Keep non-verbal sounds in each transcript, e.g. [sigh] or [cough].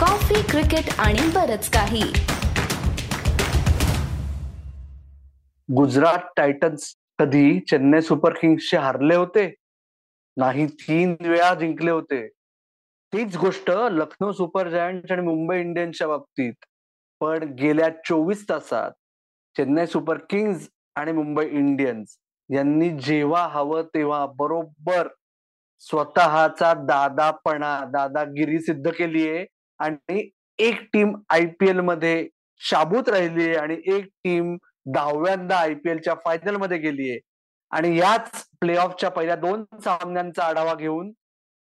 Coffee cricket आणि बरच काही. गुजरात टायटन्स कधी चेन्नई सुपर किंग्सचे हारले होते? नाही तीन वेळा जिंकले होते. तीच गोष्ट लखनौ सुपर जायंट्स आणि मुंबई इंडियन्सच्या बाबतीत. पण गेल्या चोवीस तासात चेन्नई सुपर किंग्ज आणि मुंबई इंडियन्स यांनी जेव्हा हवं तेव्हा बरोबर स्वतःचा दादापणा दादागिरी सिद्ध केली आहे आणि एक टीम आय पी एलमध्ये शाबूत राहिली आहे आणि एक टीम दहाव्यांदा आय पी एलच्या फायनलमध्ये गेलीये आणि याच प्ले ऑफच्या पहिल्या दोन सामन्यांचा आढावा घेऊन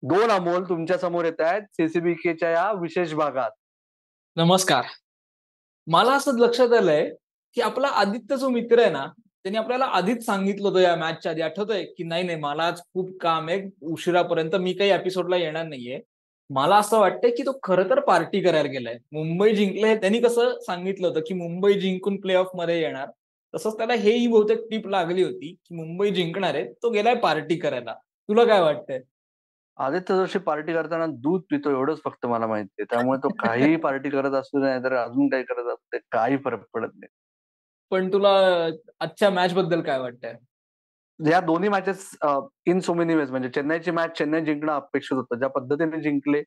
दोन अमोल तुमच्यासमोर येत आहेत सीसीबीकेच्या या विशेष भागात. नमस्कार. मला असं लक्षात आलंय की आपला आदित्य जो मित्र आहे ना त्यांनी आपल्याला आधीच सांगितलं होतं या मॅचच्या आधी. आठवतंय की नाही नाही मला आज खूप काम आहे. उशिरापर्यंत मी काही एपिसोडला येणार नाहीये. मला असं वाटतंय की तो खरं तर पार्टी करायला गेलाय. मुंबई जिंकले त्यांनी कसं सांगितलं होतं की मुंबई जिंकून प्ले ऑफमध्ये येणार. तसंच त्याला हेही बहुतेक टीप लागली होती की मुंबई जिंकणार आहे. तो गेलाय पार्टी करायला. तुला काय वाटतंय? आदित्य जोशी पार्टी करताना दूध पितो एवढंच फक्त मला माहितीये त्यामुळे तो काही [laughs] पार्टी करत असू नाही तर अजून काही करत असू काही फरक पडत नाही. पण तुला आजच्या मॅच बद्दल काय वाटतंय? या दोन्ही matches in so many ways म्हणजे चेन्नईची मॅच चेन्नई जिंकणं अपेक्षित होतं. ज्या पद्धतीने जिंकले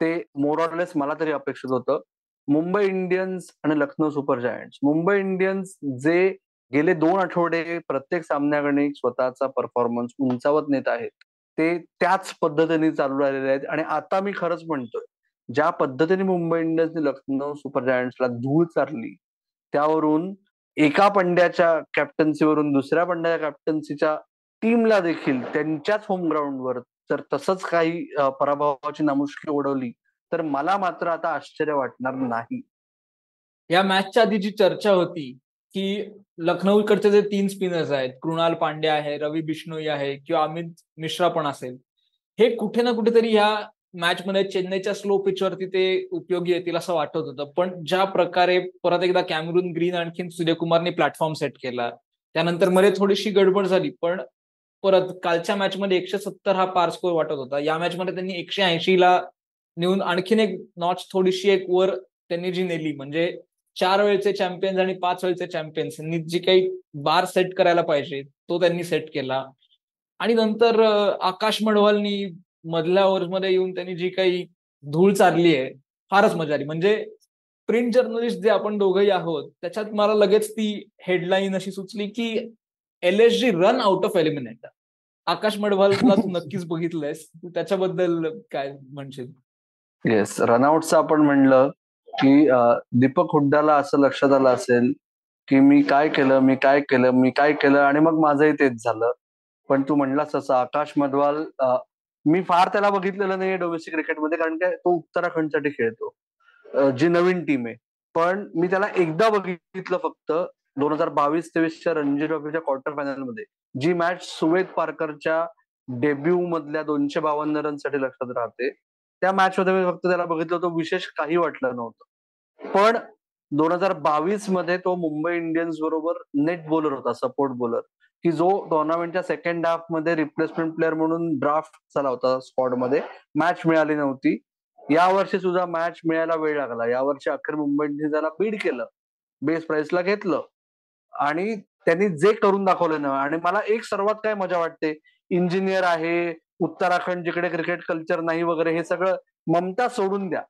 ते मोरॉरलेस मला तरी अपेक्षित होतं. मुंबई इंडियन्स आणि Lucknow Super Giants Mumbai Indians जे गेले दोन आठवडे प्रत्येक सामन्याकडे स्वतःचा परफॉर्मन्स उंचावत नेत आहेत ते त्याच पद्धतीने चालू राहिलेले आहेत. आणि आता मी खरंच म्हणतोय ज्या पद्धतीने मुंबई इंडियन्सने लखनौ सुपर जायंट्सला धूळ चारली त्यावरून एका पंड्याच्या कॅप्टन्सीवरून दुसऱ्या पंड्याच्या कॅप्टन्सीच्या टीमला देखील त्यांच्याच होम ग्राउंडवर जर तसंच काही पराभवाची नामुष्की ओढवली तर मला मात्र आता आश्चर्य वाटणार नाही. या मॅचच्या आधी जी चर्चा होती की लखनौकडचे जे तीन स्पिनर्स आहेत कृणाल पांडे आहे रवी बिष्णोई आहे किंवा अमित मिश्रा पण असेल हे कुठे ना कुठेतरी ह्या मॅच मध्ये चेन्नईच्या स्लो पिचवरती ते उपयोगी येतील असं वाटत होतं. पण ज्या प्रकारे परत एकदा कॅमेरून ग्रीन आणखीन सूर्यकुमारने प्लॅटफॉर्म सेट केला त्यानंतरमध्ये थोडीशी गडबड झाली पण परत कालच्या मॅच मध्ये एकशे सत्तर हा पार स्कोर वाटत होता. या मॅच मध्ये त्यांनी एकशे ऐंशी ला नेऊन आणखीन एक नॉच थोडीशी एक वर त्यांनी जी नेली म्हणजे चार वेळचे चॅम्पियन्स आणि पाच वेळचे चॅम्पियन्स यांनी जी काही बार सेट करायला पाहिजे तो त्यांनी सेट केला. आणि नंतर आकाश मडवालनी मधल्या ओव्हर्समध्ये येऊन त्यांनी जी काही धूळ चालली आहे फारच मजा आली. म्हणजे प्रिंट जर्नलिस्ट जे आपण दोघंही आहोत त्याच्यात मला लगेच ती हेडलाईन अशी सुचली की L S G run out of eliminate Akash मडवालला तू नक्कीच बघितलंयस. तू त्याच्याबद्दल काय म्हणशील? येस रनआउटचं आपण म्हणलं की दीपक हुड्डाला असं लक्षात आलं असेल की मी काय केलं मी काय केलं मी काय केलं आणि मग माझंही तेच झालं. पण तू म्हणलास तसं आकाश मधवाल मी फार त्याला बघितलेलं नाही डोमेस्टिक क्रिकेटमध्ये कारण काय तो उत्तराखंडसाठी खेळतो. जी नवीन टीम आहे. पण मी त्याला एकदा बघितलं फक्त दोन हजार बावीस तेवीसच्या रणजी ट्रॉफीच्या क्वार्टर फायनलमध्ये जी मॅच सुवेद पारकरच्या डेब्यू मधल्या दोनशे बावन्न रनसाठी लक्षात राहते. त्या मॅच मध्ये मी फक्त त्याला बघितलं होतं विशेष काही वाटलं नव्हतं. पण दोन हजार बावीसमध्ये तो मुंबई इंडियन्स बरोबर नेट बॉलर होता सपोर्ट बॉलर की जो टुर्नामेंटच्या सेकंड हाफमध्ये रिप्लेसमेंट प्लेअर म्हणून ड्राफ्ट झाला होता स्पॉटमध्ये मॅच मिळाली नव्हती. या वर्षी सुद्धा मॅच मिळायला वेळ लागला. या वर्षी अखेर मुंबई त्याला बीड केलं. बेस प्राइसला घेतलं. आणि त्यांनी जे करून दाखवलं ना आणि मला एक सर्वात काय मजा वाटते इंजिनियर आहे उत्तराखंड जिकडे क्रिकेट कल्चर नाही वगैरे हे सगळं ममता सोडून द्या.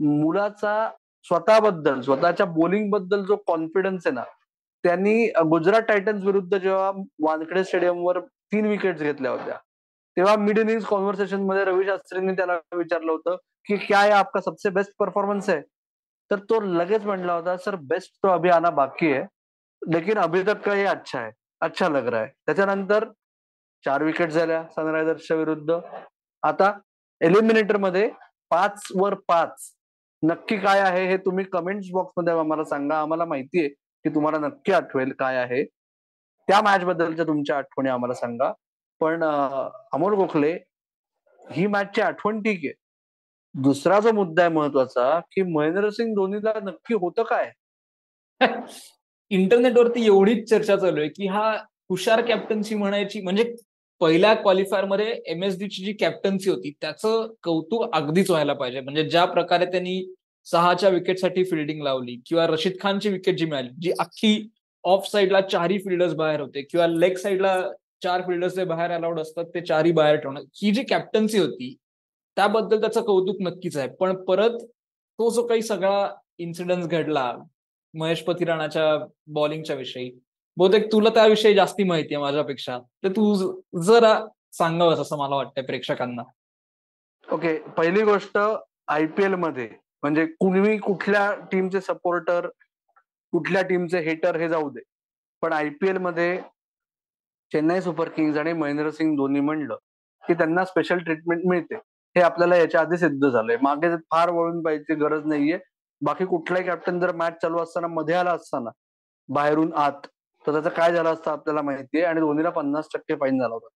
मुलाचा स्वतःबद्दल स्वतःच्या बोलिंगबद्दल जो कॉन्फिडन्स आहे ना त्यांनी गुजरात टायटन्स विरुद्ध जेव्हा वानखेडे स्टेडियमवर तीन विकेट्स घेतल्या होत्या तेव्हा मिड इनिंग कॉन्व्हर्सेशनमध्ये रवी शास्त्रींनी त्याला विचारलं होतं की क्या आहे आपका सबसे बेस्ट परफॉर्मन्स आहे तर तो लगेच म्हणला होता सर बेस्ट तो अभी आना बाकी है लेकिन अभी तक का ये अच्छा है अच्छा लग रहा है. त्याच्यानंतर चार विकेट झाल्या सनरायझर्सच्या विरुद्ध. आता एलिमिनेटरमध्ये पाच वर पाच. नक्की काय आहे हे तुम्ही कमेंट्स बॉक्समध्ये आम्हाला सांगा आम्हाला माहिती आहे. की तुम्हाला नक्की आठवेल काय आहे. त्या मॅच बद्दलच्या तुमच्या आठवणी आम्हाला सांगा. पण अमोल गोखले ही मॅचची आठवण ठीक आहे. दुसरा जो मुद्दा आहे महत्त्वाचा की महेंद्रसिंग धोनीला नक्की होतं काय? [laughs] इंटरनेटवरती एवढीच चर्चा चालू आहे की हा हुशार कॅप्टन्सी म्हणायची म्हणजे पहिल्या क्वालिफायरमध्ये डीची जी कॅप्टन्सी होती त्याचं कौतुक अगदीच व्हायला पाहिजे. म्हणजे ज्या प्रकारे त्यांनी सहाच्या विकेटसाठी फिल्डिंग लावली किंवा रशीद खानची विकेट जी मिळाली जी अख्खी ऑफ साईडला चारही फिल्डर्स बाहेर होते किंवा लेग साईडला चार फिल्डर्स जे बाहेर अलाउड असतात ते चारही बाहेर ठेवणं. ही जी कॅप्टन्सी होती त्याबद्दल त्याचं कौतुक नक्कीच आहे. पण परत तो जो काही सगळा इन्सिडन्स घडला महेश पती राणाच्या बॉलिंगच्या विषयी बहुतेक तुला त्याविषयी जास्ती माहिती आहे माझ्यापेक्षा. तर तू जरा सांगावंस असं मला वाटतंय प्रेक्षकांना. ओके पहिली गोष्ट आयपीएलमध्ये म्हणजे कुणी कुठल्या टीमचे सपोर्टर कुठल्या टीमचे हेटर हे जाऊ दे. पण आयपीएलमध्ये चेन्नई सुपर किंग्ज आणि महेंद्रसिंग धोनी म्हणलं की त्यांना स्पेशल ट्रीटमेंट मिळते. हे आपल्याला याच्या आधी सिद्ध झालंय. मागे फार वळून पाहिजे गरज नाहीये. बाकी कुठलाही कॅप्टन जर मॅच चालू असताना मध्ये आला असताना बाहेरून आत तर त्याचं काय झालं असतं आपल्याला माहितीये आणि धोनीला पन्नास टक्के फाईन झाला होता.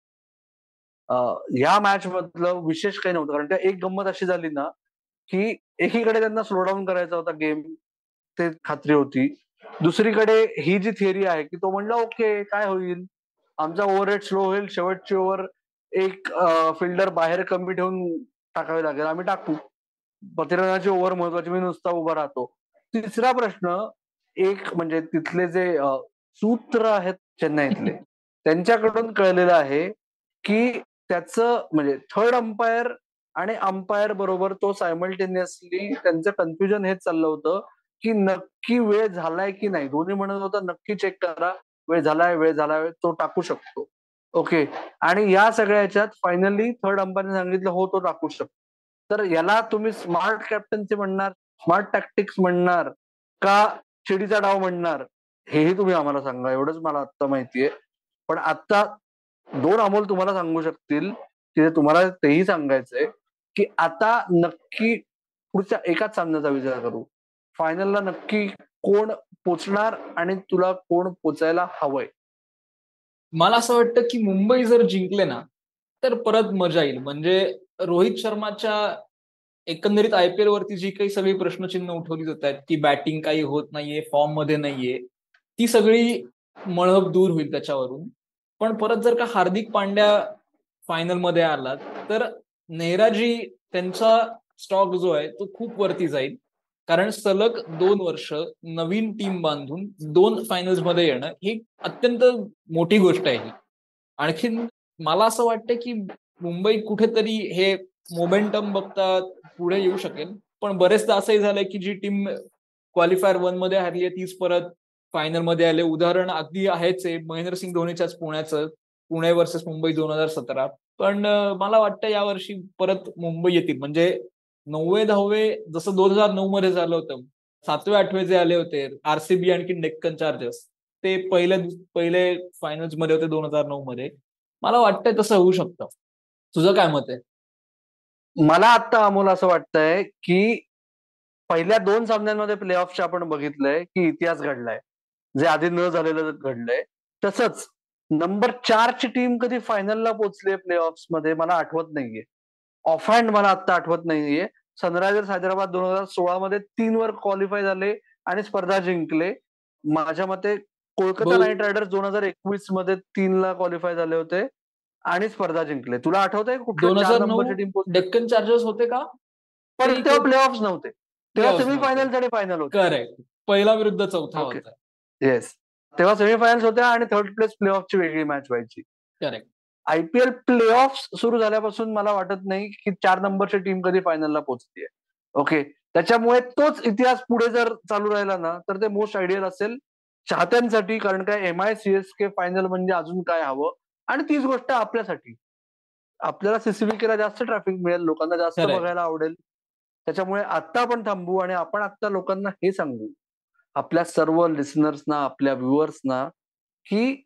या मॅच मधलं विशेष काही नव्हतं. कारण त्या एक गंमत अशी झाली ना की एकीकडे त्यांना स्लो डाऊन करायचा होता गेम ते खात्री होती. दुसरीकडे ही जी थिअरी आहे की तो म्हणला ओके काय होईल? आमचा ओव्हर रेट स्लो होईल शेवटची ओव्हर एक फिल्डर बाहेर कमी ठेवून टाकावे लागेल आम्ही टाकू. प्रतिरणाची ओव्हर महत्वाची मी नुसता उभा राहतो. तिसरा प्रश्न एक म्हणजे तिथले जे सूत्र आहेत चेन्नईतले त्यांच्याकडून कळलेलं आहे की त्याचं म्हणजे थर्ड अंपायर आणि अंपायर बरोबर तो सायमल्टेनियसली त्यांचं कन्फ्युजन हेच चाललं होतं की नक्की वेळ झालाय की नाही? दोन्ही म्हणत होता नक्की चेक करा वेळ झालाय वेळ झालाय तो टाकू शकतो. ओके आणि या सगळ्या ह्याच्यात फायनली थर्ड अंपायरने सांगितलं हो तो टाकू शकतो. तर याला तुम्ही स्मार्ट कॅप्टन्सी म्हणणार स्मार्ट टॅक्टिक्स म्हणणार का चिडीचा डाव म्हणणार हेही तुम्ही आम्हाला सांगा. एवढंच मला आत्ता माहितीये पण आता दोन अमोल तुम्हाला सांगू शकतील की तुम्हाला तेही सांगायचंय की आता नक्की पुढच्या एकाच सामन्याचा विचार करू. फायनलला नक्की कोण पोचणार आणि तुला कोण पोचायला हवंय? मला असं वाटतं की मुंबई जर जिंकले ना तर परत मजा येईल. म्हणजे रोहित शर्माच्या एकंदरीत आयपीएल वरती जी काही सगळी प्रश्नचिन्ह उठवली जात आहेत की बॅटिंग काही होत नाहीये फॉर्ममध्ये नाहीये ती सगळी मळहब दूर होईल त्याच्यावरून. पण परत जर का हार्दिक पांड्या फायनलमध्ये आला तर नेहराजी त्यांचा स्टॉक जो आहे तो खूप वरती जाईल. कारण सलग दोन वर्ष नवीन टीम बांधून दोन फायनल्समध्ये येणं ही अत्यंत मोठी गोष्ट आहे आणखीन मला असं वाटतं की मुंबई कुठेतरी हे मोमेंटम बघता पुढे येऊ शकेल. पण बरेचदा असंही झालंय की जी टीम क्वालिफायर वनमध्ये हरली आहे तीच परत फायनलमध्ये आले. उदाहरण अगदी आहेच आहे महेंद्रसिंग धोनीच्याच पुण्याचं. पुणे वर्सेस मुंबई दोन हजार सतरा. पण मला वाटतं यावर्षी परत मुंबई येतील. म्हणजे नववे दहावे जसं दोन हजार नऊ मध्ये झालं होतं सातवे आठवे जे आले होते आरसीबी आणखी डेक्कन चार्जर्स ते पहिले पहिले फायनल्समध्ये होते दोन हजार नऊ मध्ये. मला वाटतंय तसं होऊ शकतं. तुझं काय मत आहे? मला आता अमोल असं वाटतंय की पहिल्या दोन सामन्यांमध्ये प्ले ऑफच्या आपण बघितलंय की इतिहास घडलाय. जे आधी न झालेलं घडलंय तसंच नंबर चारची टीम कधी फायनलला पोहोचली प्ले ऑफमध्ये मला आठवत नाहीये. ऑफ हँड मला आता आठवत नाहीये. सनरायझर्स हैदराबाद दोन हजार सोळा मध्ये तीन वर क्वालिफाय झाले आणि स्पर्धा जिंकले. माझ्या मते कोलकाता नाईट रायडर्स दोन हजार एकवीसमध्ये तीन ला क्वालिफाय झाले होते आणि स्पर्धा जिंकले. तुला आठवत आहे टीम डेक्कन चार्जर्स होते का? पण तेव्हा प्ले ऑफ नव्हते. तेव्हा सेमीफायनल आणि फायनल होते. पहिला विरुद्ध चौथा येस तेव्हा सेमीफायनल्स होत्या आणि थर्ड प्लेस प्ले ऑफची वेगळी मॅच व्हायची. आयपीएल प्ले ऑफ सुरू झाल्यापासून मला वाटत नाही की चार नंबरची टीम कधी फायनलला पोहोचतीये. ओके त्याच्यामुळे तोच इतिहास पुढे जर चालू राहिला ना तर ते मोस्ट आयडियल असेल चाहत्यांसाठी कारण काय M I C S K final म्हणजे अजून काय हवं? आणि तीच गोष्ट आपल्यासाठी. आपल्याला सीसीबीकेला जास्त ट्रॅफिक मिळेल लोकांना जास्त बघायला आवडेल. त्याच्यामुळे आता आपण थांबू आणि आपण आता लोकांना हे सांगू. आपल्या सर्व लिसनर्सना आपल्या व्ह्युअर्सना की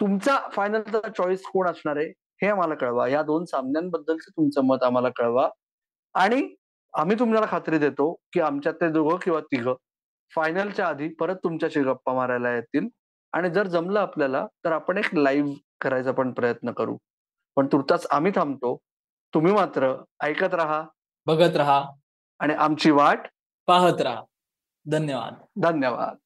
तुमचा फायनलचा चॉईस कोण असणार आहे हे आम्हाला कळवा. या दोन सामन्यांबद्दलचं तुमचं मत आम्हाला कळवा. आणि आम्ही तुम्हाला खात्री देतो की आमच्यात ते दोघं किंवा तिघं फायनलच्या आधी परत तुमच्याशी गप्पा मारायला येतील. आणि जर जमलं आपल्याला तर आपण एक लाईव्ह करायचा पण प्रयत्न करू. पण तुर्तास आम्ही थांबतो. तुम्ही मात्र ऐकत राहा. बघत राहा. आणि आमची वाट पाहत राहा. धन्यवाद. धन्यवाद.